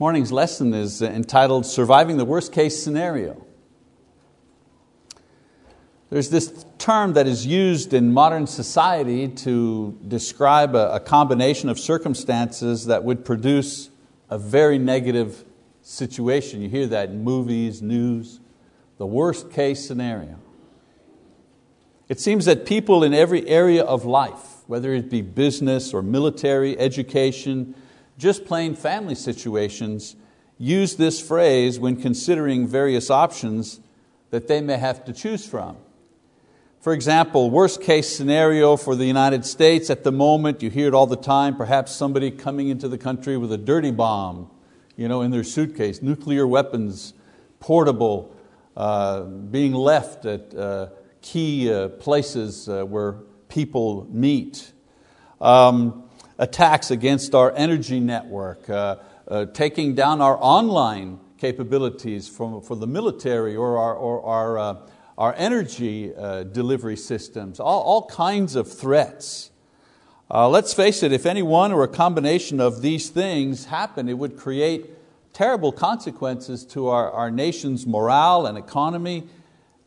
Morning's lesson is uh, entitled Surviving the Worst Case Scenario. There's this term that is used in modern society to describe a combination of circumstances that would produce a very negative situation. You hear that in movies, news, the worst case scenario. It seems that people in every area of life, whether it be business or military, education, just plain family situations, use this phrase when considering various options that they may have to choose from. For example, worst case scenario for the United States at the moment, you hear it all the time, perhaps somebody coming into the country with a dirty bomb you know, in their suitcase, nuclear weapons, portable, uh, being left at uh, key uh, places uh, where people meet. Um, attacks against our energy network, uh, uh, taking down our online capabilities for, for the military or our, or our our energy uh, delivery systems, all, all, kinds of threats. Uh, let's face it, if any one or a combination of these things happen, it would create terrible consequences to our, our nation's morale and economy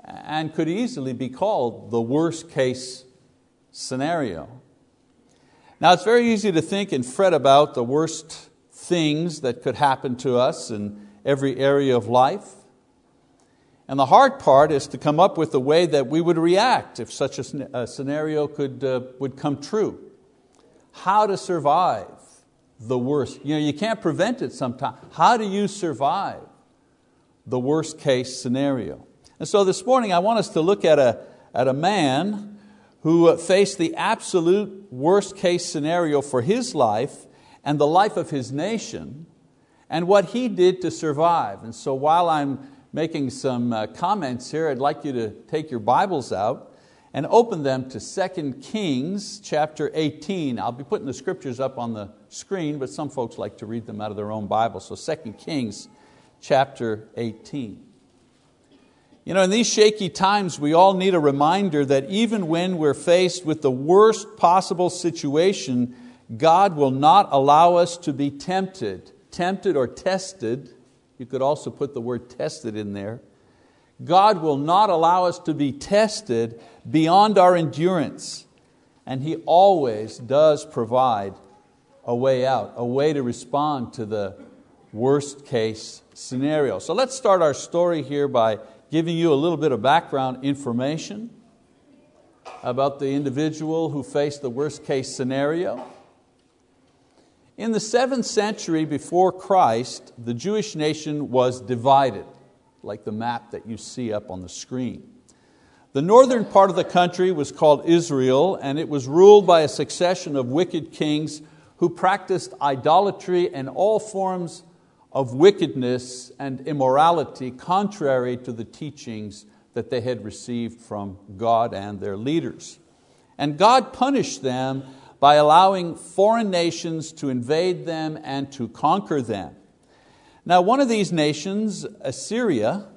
and could easily be called the worst case scenario. Now it's very easy to think and fret about the worst things that could happen to us in every area of life. And the hard part is to come up with a way that we would react if such a, scenario could, uh, would come true. How to survive the worst. You, know, you can't prevent it sometimes. How do you survive the worst case scenario? And so this morning I want us to look at a, at a man who faced the absolute worst case scenario for his life and the life of his nation and what he did to survive. And so while I'm making some uh, comments here, I'd like you to take your Bibles out and open them to 2 Kings chapter 18. I'll be putting the scriptures up on the screen, but some folks like to read them out of their own Bible. So 2 Kings chapter 18. You know, in these shaky times, we all need a reminder that even when we're faced with the worst possible situation, God will not allow us to be tempted, tempted or tested you could also put the word tested in there. God will not allow us to be tested beyond our endurance. And He always does provide a way out, a way to respond to the worst case scenario. So let's start our story here by giving you a little bit of background information about the individual who faced the worst case scenario. In the seventh century before Christ, the Jewish nation was divided, like the map that you see up on the screen. The northern part of the country was called Israel, and it was ruled by a succession of wicked kings who practiced idolatry and all forms of wickedness and immorality contrary to the teachings that they had received from God and their leaders. And God punished them by allowing foreign nations to invade them and to conquer them. Now, one of these nations, Assyria,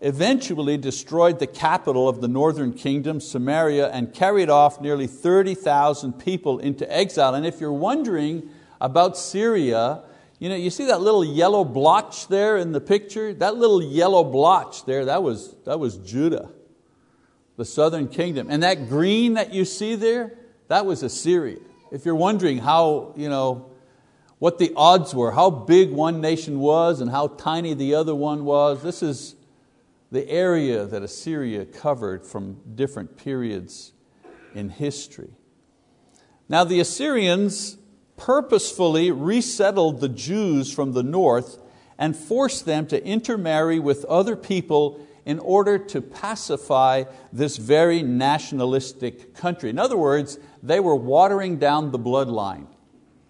eventually destroyed the capital of the northern kingdom, Samaria, and carried off nearly 30,000 people into exile. And if you're wondering about Assyria, you, know, you see that little yellow blotch there in the picture? That little yellow blotch there, that was, that was Judah, the southern kingdom. And that green that you see there, that was Assyria. If you're wondering how, you know, what the odds were, how big one nation was and how tiny the other one was, this is the area that Assyria covered from different periods in history. Now, the Assyrians purposefully resettled the Jews from the north and forced them to intermarry with other people in order to pacify this very nationalistic country. In other words, they were watering down the bloodline.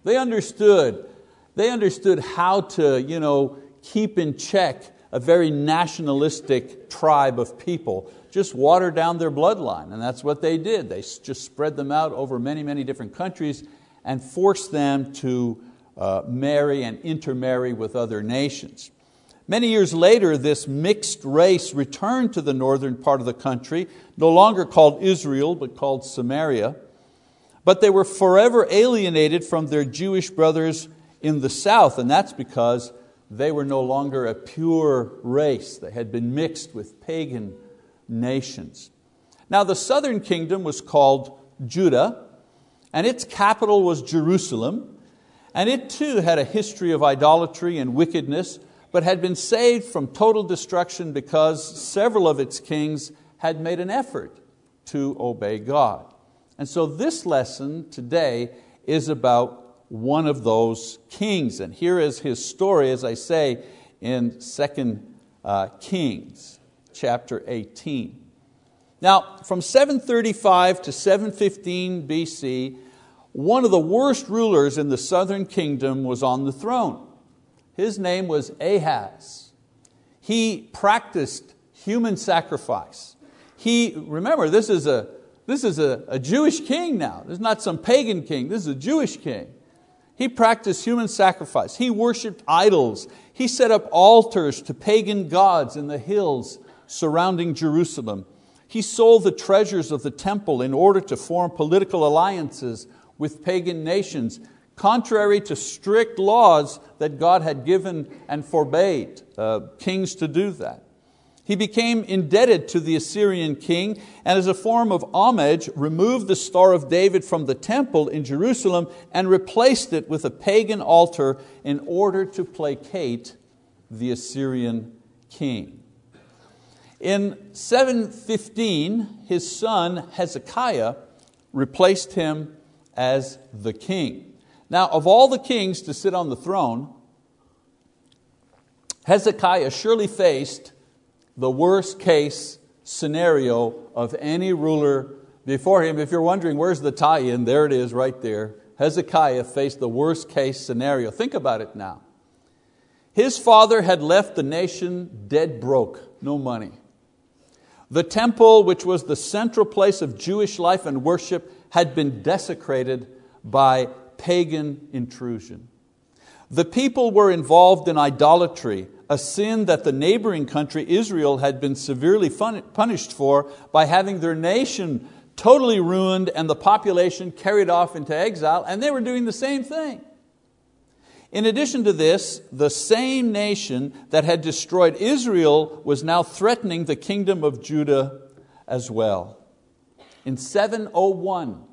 They understood, they understood how to you know, keep in check a very nationalistic tribe of people. Just water down their bloodline, and that's what they did. They just spread them out over many, many different countries and forced them to uh, marry and intermarry with other nations. Many years later, this mixed race returned to the northern part of the country, no longer called Israel, but called Samaria. But they were forever alienated from their Jewish brothers in the south, and that's because they were no longer a pure race. They had been mixed with pagan nations. Now, the southern kingdom was called Judah, and its capital was Jerusalem, and it too had a history of idolatry and wickedness, but had been saved from total destruction because several of its kings had made an effort to obey God. And so, this lesson today is about one of those kings. And here is his story, as I say, in 2 uh, Kings chapter 18. Now, from 735 to 715 BC, one of the worst rulers in the southern kingdom was on the throne. His name was Ahaz. He practiced human sacrifice. He, remember, this is a, this is a, a Jewish king now. This is not some pagan king, this is a Jewish king. He practiced human sacrifice. He worshiped idols. He set up altars to pagan gods in the hills surrounding Jerusalem. He sold the treasures of the temple in order to form political alliances with pagan nations, contrary to strict laws that God had given and forbade uh, kings to do that. He became indebted to the Assyrian king and as a form of homage removed the Star of David from the temple in Jerusalem and replaced it with a pagan altar in order to placate the Assyrian king. In 715, his son Hezekiah replaced him as the king. Now, of all the kings to sit on the throne, Hezekiah surely faced the worst case scenario of any ruler before him. If you're wondering where's the tie in, there it is right there. Hezekiah faced the worst case scenario. Think about it now. His father had left the nation dead broke, no money. The temple, which was the central place of Jewish life and worship, had been desecrated by pagan intrusion. The people were involved in idolatry, a sin that the neighboring country, Israel, had been severely punished for by having their nation totally ruined and the population carried off into exile, and they were doing the same thing. In addition to this, the same nation that had destroyed Israel was now threatening the kingdom of Judah as well. In 701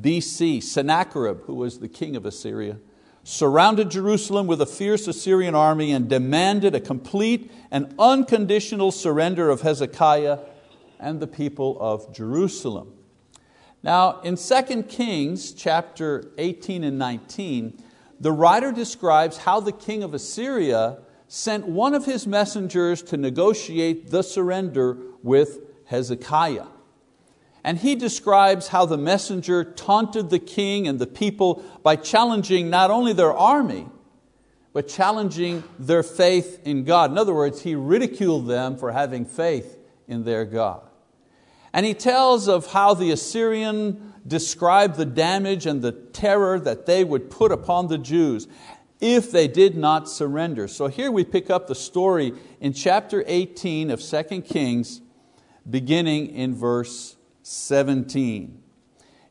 BC, Sennacherib, who was the king of Assyria, surrounded Jerusalem with a fierce Assyrian army and demanded a complete and unconditional surrender of Hezekiah and the people of Jerusalem. Now, in 2 Kings chapter 18 and 19, the writer describes how the king of Assyria sent one of his messengers to negotiate the surrender with Hezekiah. And he describes how the messenger taunted the king and the people by challenging not only their army, but challenging their faith in God. In other words, he ridiculed them for having faith in their God. And he tells of how the Assyrian described the damage and the terror that they would put upon the Jews if they did not surrender. So here we pick up the story in chapter 18 of 2 Kings, beginning in verse 17.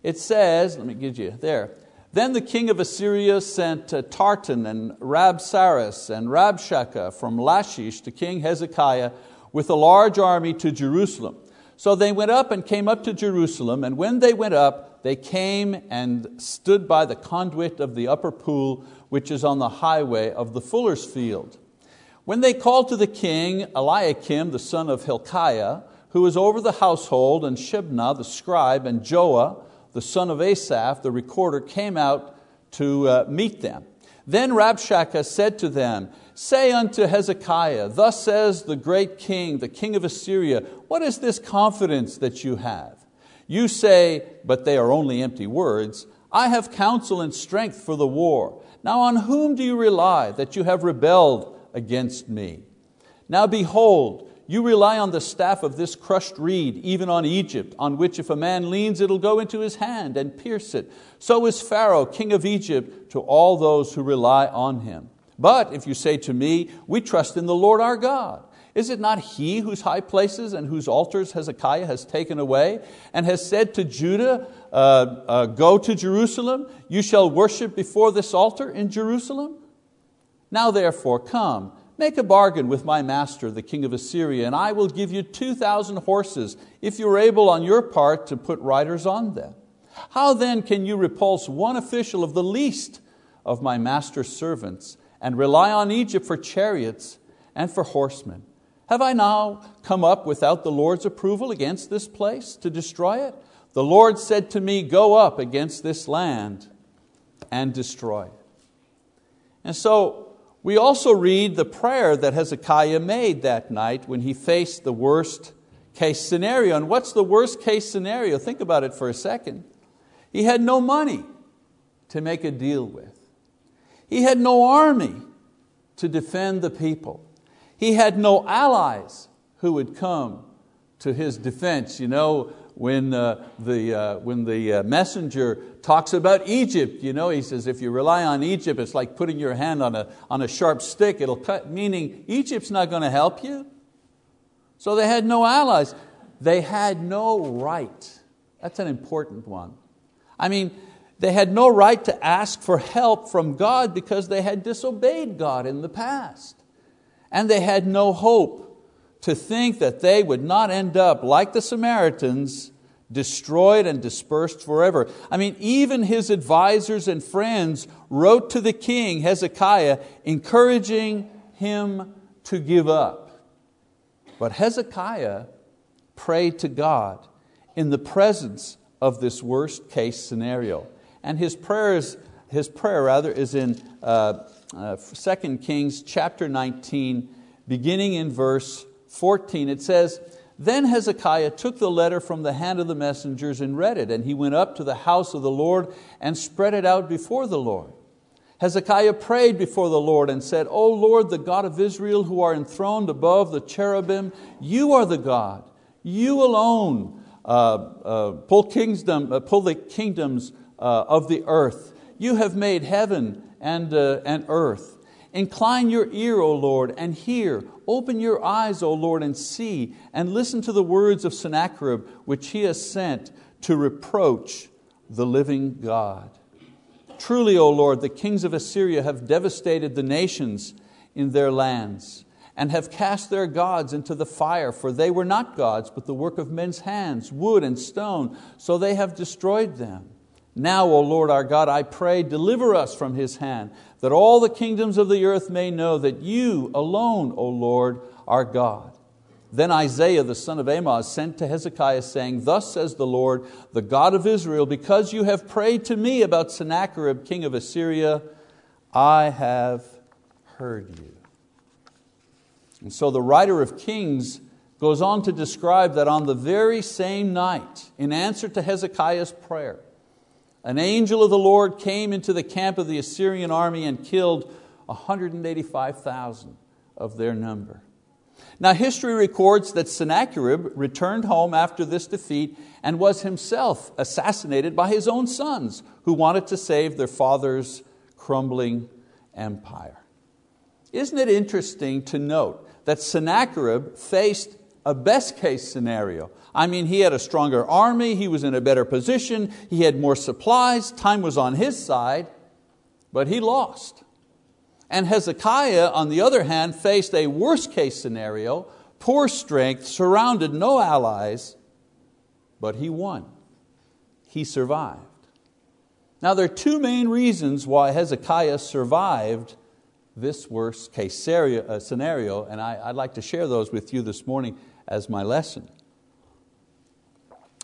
It says, let me give you there. Then the king of Assyria sent uh, Tartan and Rabsaris and Rabshakeh from Lachish to King Hezekiah with a large army to Jerusalem. So they went up and came up to Jerusalem, and when they went up, they came and stood by the conduit of the upper pool, which is on the highway of the fuller's field. When they called to the king, Eliakim, the son of Hilkiah, who was over the household, and Shebna, the scribe, and Joah, the son of Asaph, the recorder, came out to uh, meet them. Then Rabshakeh said to them, Say unto Hezekiah, Thus says the great king, the king of Assyria, What is this confidence that you have? You say, but they are only empty words, I have counsel and strength for the war. Now on whom do you rely that you have rebelled against me? Now behold, you rely on the staff of this crushed reed, even on Egypt, on which if a man leans, it'll go into his hand and pierce it. So is Pharaoh, king of Egypt, to all those who rely on him. But if you say to me, We trust in the Lord our God, Is it not he whose high places and whose altars Hezekiah has taken away, and has said to Judah, uh, uh, Go to Jerusalem, you shall worship before this altar in Jerusalem? Now therefore, come, make a bargain with my master, the king of Assyria, and I will give you 2,000 horses, if you are able on your part to put riders on them. How then can you repulse one official of the least of my master's servants and rely on Egypt for chariots and for horsemen? Have I now come up without the Lord's approval against this place to destroy it? The Lord said to me, Go up against this land and destroy it. And so we also read the prayer that Hezekiah made that night when he faced the worst case scenario. And what's the worst case scenario? Think about it for a second. He had no money to make a deal with. He had no army to defend the people. He had no allies who would come to his defense. You know, when uh, the, uh, when the uh, messenger talks about Egypt, you know, he says, if you rely on Egypt, it's like putting your hand on a, on a sharp stick, it'll cut, meaning Egypt's not going to help you. So they had no allies. They had no right. That's an important one. I mean, they had no right to ask for help from God because they had disobeyed God in the past. And they had no hope to think that they would not end up, like the Samaritans, destroyed and dispersed forever. I mean, even his advisors and friends wrote to the king, Hezekiah, encouraging him to give up. But Hezekiah prayed to God in the presence of this worst case scenario. And his, prayers, his prayer rather is in uh, uh, 2 Kings chapter 19, beginning in verse 14. It says, Then Hezekiah took the letter from the hand of the messengers and read it, and he went up to the house of the Lord and spread it out before the Lord. Hezekiah prayed before the Lord and said, O Lord, the God of Israel, who are enthroned above the cherubim, you are the God. You alone uh, uh, pull, kingdom, uh, pull the kingdoms Uh, of the earth. You have made heaven and, uh, and earth. Incline your ear, O Lord, and hear. Open your eyes, O Lord, and see, and listen to the words of Sennacherib, which he has sent to reproach the living God. Truly, O Lord, the kings of Assyria have devastated the nations in their lands and have cast their gods into the fire, for they were not gods, but the work of men's hands, wood and stone, so they have destroyed them. Now, O Lord our God, I pray, deliver us from his hand, that all the kingdoms of the earth may know that you alone, O Lord, are God. Then Isaiah the son of Amoz sent to Hezekiah, saying, Thus says the Lord, the God of Israel, because you have prayed to me about Sennacherib, king of Assyria, I have heard you. And so the writer of Kings goes on to describe that on the very same night, in answer to Hezekiah's prayer, an angel of the Lord came into the camp of the Assyrian army and killed 185,000 of their number. Now, history records that Sennacherib returned home after this defeat and was himself assassinated by his own sons, who wanted to save their father's crumbling empire. Isn't it interesting to note that Sennacherib faced a best case scenario. I mean, he had a stronger army, he was in a better position, he had more supplies, time was on his side, but he lost. And Hezekiah, on the other hand, faced a worst case scenario, poor strength, surrounded, no allies, but he won. He survived. Now, there are two main reasons why Hezekiah survived this worst case uh, scenario, and I, would like to share those with you this morning as my lesson.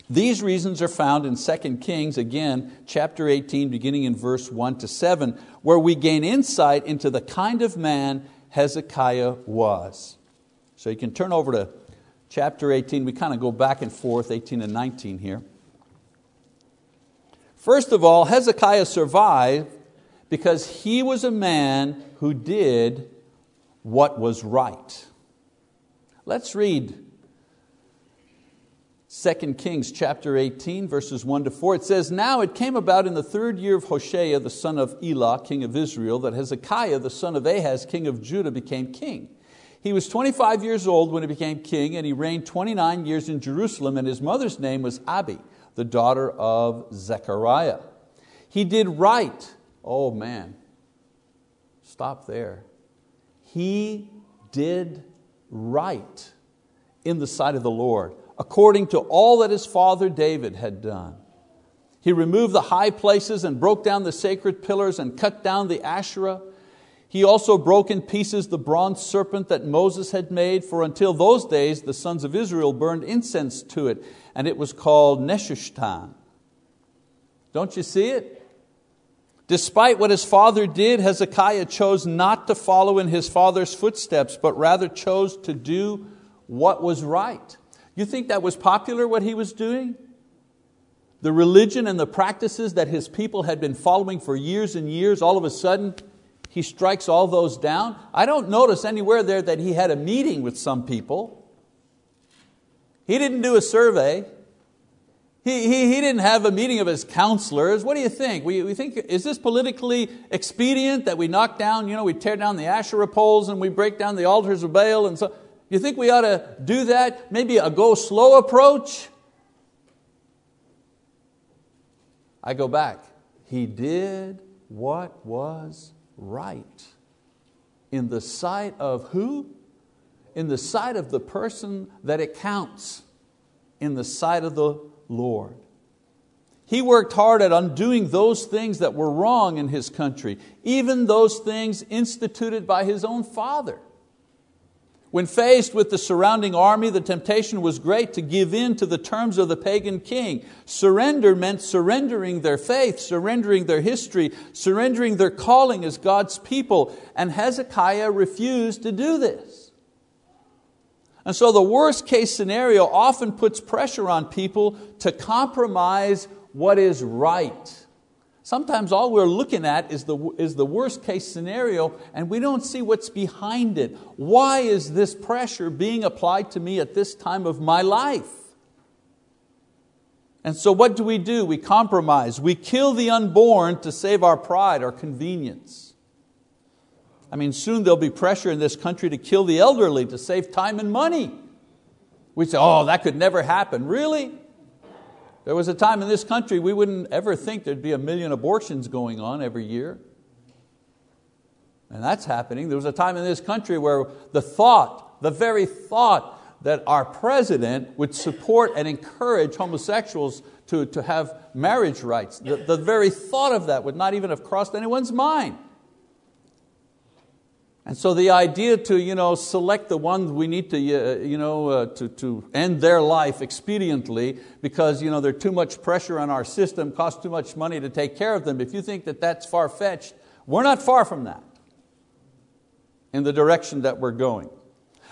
These reasons are found in 2 Kings, again, chapter 18, beginning in verse 1 to 7, where we gain insight into the kind of man Hezekiah was. So you can turn over to chapter 18. We kind of go back and forth, 18 and 19 here. First of all, Hezekiah survived because he was a man who did what was right. Let's read 2 Kings chapter 18, verses 1 to 4. It says, Now it came about in the third year of Hoshea, the son of Elah, king of Israel, that Hezekiah, the son of Ahaz, king of Judah, became king. He was 25 years old when he became king, and he reigned 29 years in Jerusalem, and his mother's name was Abi, the daughter of Zechariah. He did right. Oh man, stop there. He did right in the sight of the Lord, according to all that his father David had done. He removed the high places and broke down the sacred pillars and cut down the Asherah. He also broke in pieces the bronze serpent that Moses had made, for until those days the sons of Israel burned incense to it, and it was called Nehushtan. Don't you see it? Despite what his father did, Hezekiah chose not to follow in his father's footsteps, but rather chose to do what was right. You think that was popular, what he was doing? The religion and the practices that his people had been following for years and years, all of a sudden, he strikes all those down. I don't notice anywhere there that he had a meeting with some people. He didn't do a survey. He, he, he didn't have a meeting of his counselors. What do you think? We, we think, is this politically expedient that we knock down, you know, we tear down the Asherah poles and we break down the altars of Baal and so, you think we ought to do that? Maybe a go slow approach? I go back. He did what was right. In the sight of who? In the sight of the person that it counts. In the sight of the Lord. He worked hard at undoing those things that were wrong in his country, even those things instituted by his own father. When faced with the surrounding army, the temptation was great to give in to the terms of the pagan king. Surrender meant surrendering their faith, surrendering their history, surrendering their calling as God's people, and Hezekiah refused to do this. And so the worst case scenario often puts pressure on people to compromise what is right. Sometimes all we're looking at is the, is the worst case scenario and we don't see what's behind it. Why is this pressure being applied to me at this time of my life? And so what do we do? We compromise. We kill the unborn to save our pride, our convenience. I mean, soon there'll be pressure in this country to kill the elderly to save time and money. We say, oh, that could never happen. Really? There was a time in this country we wouldn't ever think there'd be a million abortions going on every year. And that's happening. There was a time in this country where the thought, the very thought that our president would support and encourage homosexuals to, to have marriage rights, the, the very thought of that would not even have crossed anyone's mind. And so the idea to you know, select the ones we need to, uh, you know, uh, to, to end their life expediently because you know, there's too much pressure on our system, costs too much money to take care of them. If you think that that's far-fetched, we're not far from that in the direction that we're going.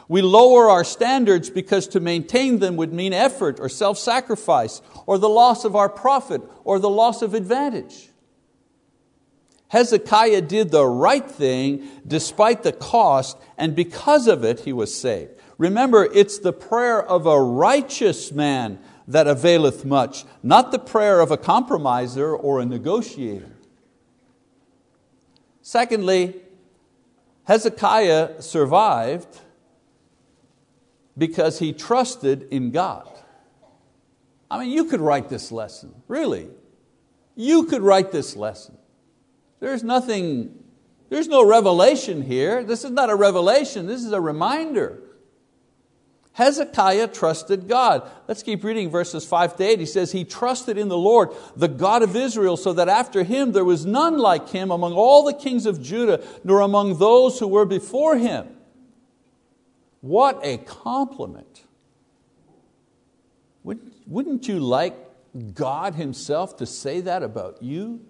We lower our standards because to maintain them would mean effort or self-sacrifice or the loss of our profit or the loss of advantage. Hezekiah did the right thing despite the cost, and because of it, he was saved. Remember, it's the prayer of a righteous man that availeth much, not the prayer of a compromiser or a negotiator. Secondly, Hezekiah survived because he trusted in God. I mean, you could write this lesson, really. You could write this lesson. There's nothing, there's no revelation here. This is not a revelation, this is a reminder. Hezekiah trusted God. Let's keep reading verses 5 to 8. He says, He trusted in the Lord, the God of Israel, so that after him there was none like him among all the kings of Judah, nor among those who were before him. What a compliment. Wouldn't you like God Himself to say that about you?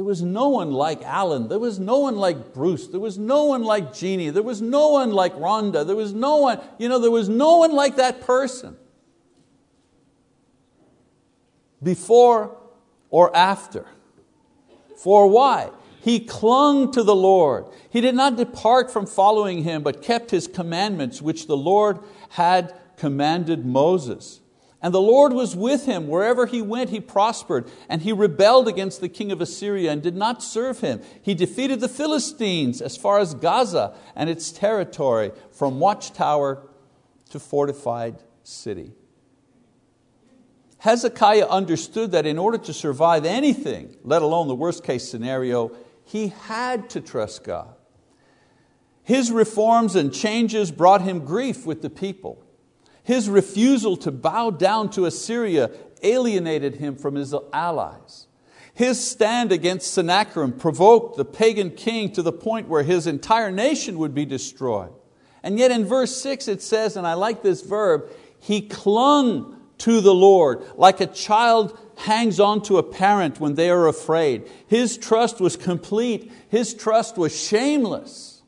There was no one like Alan. There was no one like Bruce. There was no one like Jeannie. There was no one like Rhonda. There was no one, you know, there was no one like that person. Before or after. For why? He clung to the Lord. He did not depart from following Him, but kept His commandments, which the Lord had commanded Moses. And the Lord was with him. Wherever he went, he prospered. And he rebelled against the king of Assyria and did not serve him. He defeated the Philistines as far as Gaza and its territory, from watchtower to fortified city. Hezekiah understood that in order to survive anything, let alone the worst case scenario, he had to trust God. His reforms and changes brought him grief with the people. His refusal to bow down to Assyria alienated him from his allies. His stand against Sennacherib provoked the pagan king to the point where his entire nation would be destroyed. And yet in verse 6 it says, and I like this verb, he clung to the Lord like a child hangs on to a parent when they are afraid. His trust was complete, his trust was shameless.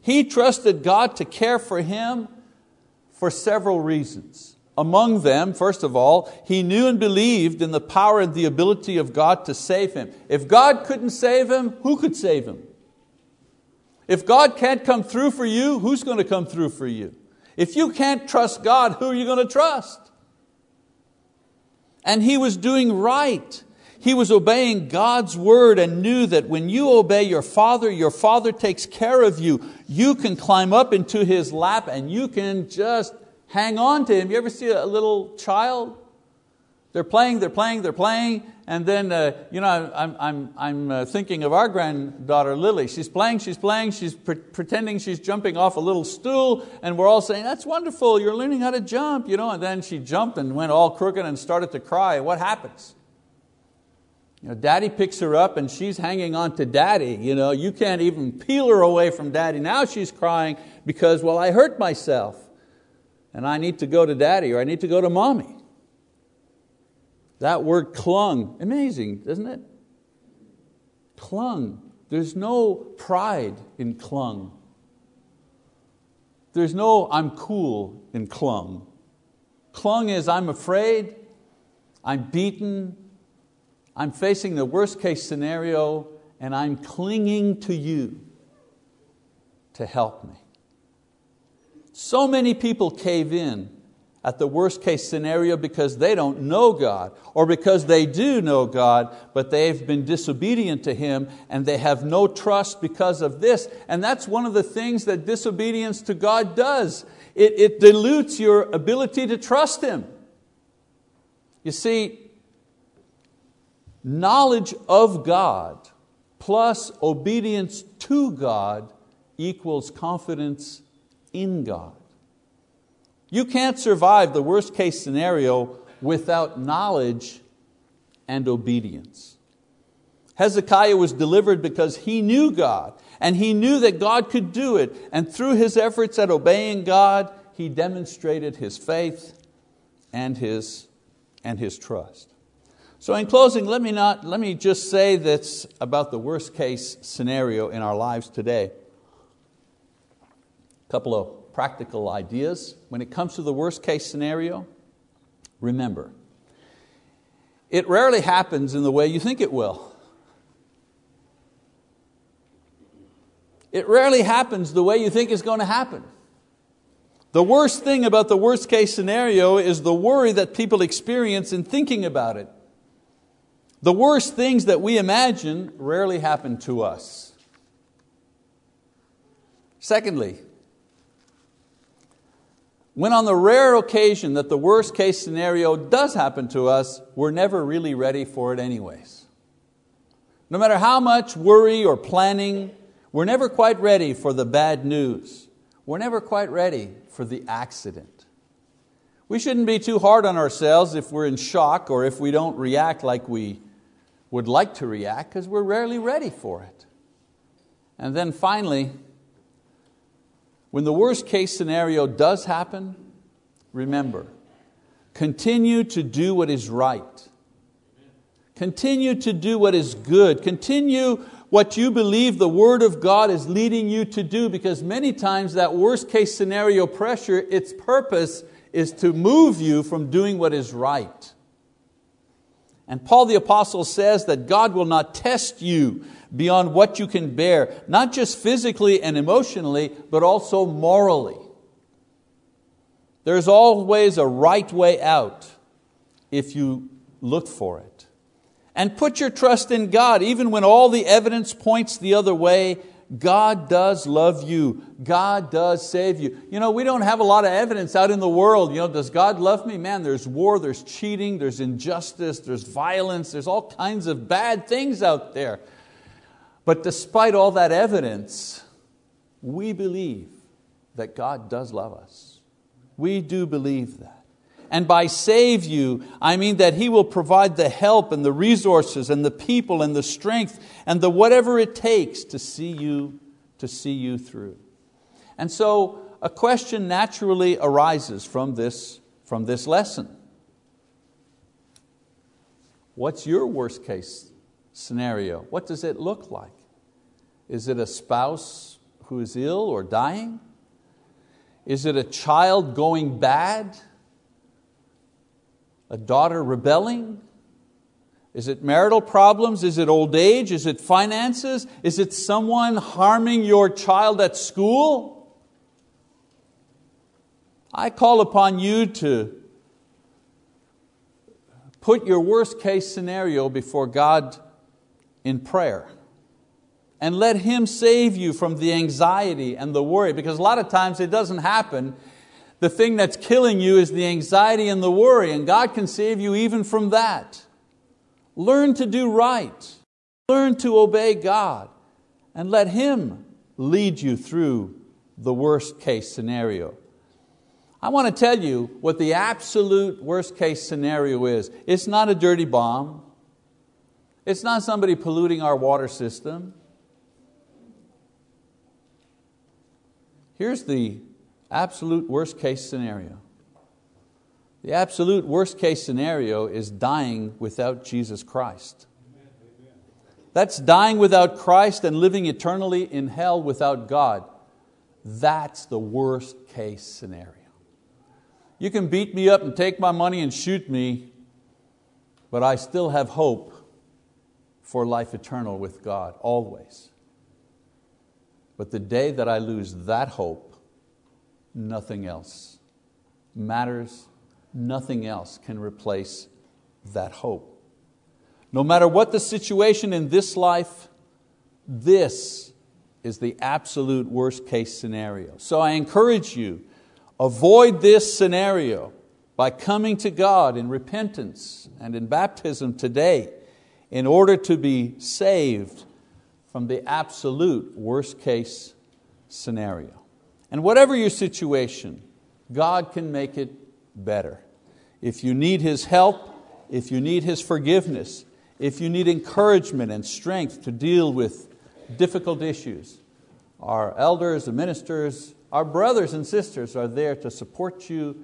He trusted God to care for him for several reasons. Among them, first of all, he knew and believed in the power and the ability of God to save him. If God couldn't save him, who could save him? If God can't come through for you, who's going to come through for you? If you can't trust God, who are you going to trust? And he was doing right. He was obeying God's word and knew that when you obey your father, your father takes care of you. You can climb up into his lap and you can just hang on to him. You ever see a little child? They're playing, they're playing, they're playing, and then uh, you know, I'm, I'm, I'm uh, thinking of our granddaughter Lily. She's playing, she's playing, she's pre- pretending she's jumping off a little stool, and we're all saying, That's wonderful, you're learning how to jump. You know, and then she jumped and went all crooked and started to cry. What happens? You know, daddy picks her up and she's hanging on to daddy. You, know, you can't even peel her away from daddy. Now she's crying because, well, I hurt myself and I need to go to daddy or I need to go to mommy. That word clung, amazing, doesn't it? Clung. There's no pride in clung. There's no I'm cool in clung. Clung is I'm afraid, I'm beaten, I'm facing the worst case scenario and I'm clinging to you to help me. So many people cave in at the worst case scenario because they don't know God or because they do know God but they've been disobedient to Him and they have no trust because of this. And that's one of the things that disobedience to God does. It, it dilutes your ability to trust Him. You see, knowledge of God plus obedience to God equals confidence in God. You can't survive the worst case scenario without knowledge and obedience. Hezekiah was delivered because he knew God and he knew that God could do it. And through his efforts at obeying God, he demonstrated his faith and his, and his trust. So in closing, let me, not, let me just say this about the worst case scenario in our lives today. A couple of practical ideas. When it comes to the worst case scenario, remember, it rarely happens in the way you think it will. It rarely happens the way you think it's going to happen. The worst thing about the worst case scenario is the worry that people experience in thinking about it. The worst things that we imagine rarely happen to us. Secondly, when on the rare occasion that the worst case scenario does happen to us, we're never really ready for it anyways. No matter how much worry or planning, we're never quite ready for the bad news. We're never quite ready for the accident. We shouldn't be too hard on ourselves if we're in shock or if we don't react like we would like to react because we're rarely ready for it. And then finally, when the worst case scenario does happen, remember, continue to do what is right. Continue to do what is good. Continue what you believe the Word of God is leading you to do because many times that worst case scenario pressure, its purpose is to move you from doing what is right. And Paul the Apostle says that God will not test you beyond what you can bear, not just physically and emotionally, but also morally. There's always a right way out if you look for it. And put your trust in God, even when all the evidence points the other way. God does love you. God does save you. You know, we don't have a lot of evidence out in the world. You know, does God love me? Man, there's war, there's cheating, there's injustice, there's violence, there's all kinds of bad things out there. But despite all that evidence, we believe that God does love us. We do believe that. And by save you, I mean that He will provide the help and the resources and the people and the strength and the whatever it takes to see you, to see you through. And so a question naturally arises from this, from this lesson. What's your worst case scenario? What does it look like? Is it a spouse who is ill or dying? Is it a child going bad? A daughter rebelling? Is it marital problems? Is it old age? Is it finances? Is it someone harming your child at school? I call upon you to put your worst case scenario before God in prayer and let Him save you from the anxiety and the worry because a lot of times it doesn't happen the thing that's killing you is the anxiety and the worry, and God can save you even from that. Learn to do right, learn to obey God, and let Him lead you through the worst case scenario. I want to tell you what the absolute worst case scenario is. It's not a dirty bomb, it's not somebody polluting our water system. Here's the absolute worst case scenario. The absolute worst case scenario is dying without Jesus Christ. That's dying without Christ and living eternally in hell without God. That's the worst case scenario. You can beat me up and take my money and shoot me, but I still have hope for life eternal with God, always. But the day that I lose that hope, nothing else matters, nothing else can replace that hope. No matter what the situation in this life, this is the absolute worst case scenario. So I encourage you, avoid this scenario by coming to God in repentance and in baptism today in order to be saved from the absolute worst case scenario. And whatever your situation, God can make it better. If you need His help, if you need His forgiveness, if you need encouragement and strength to deal with difficult issues, our elders, the ministers, our brothers and sisters are there to support you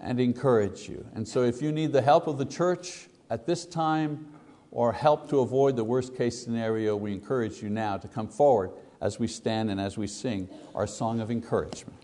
and encourage you. And so if you need the help of the church at this time or help to avoid the worst case scenario, we encourage you now to come forward as we stand and as we sing our song of encouragement.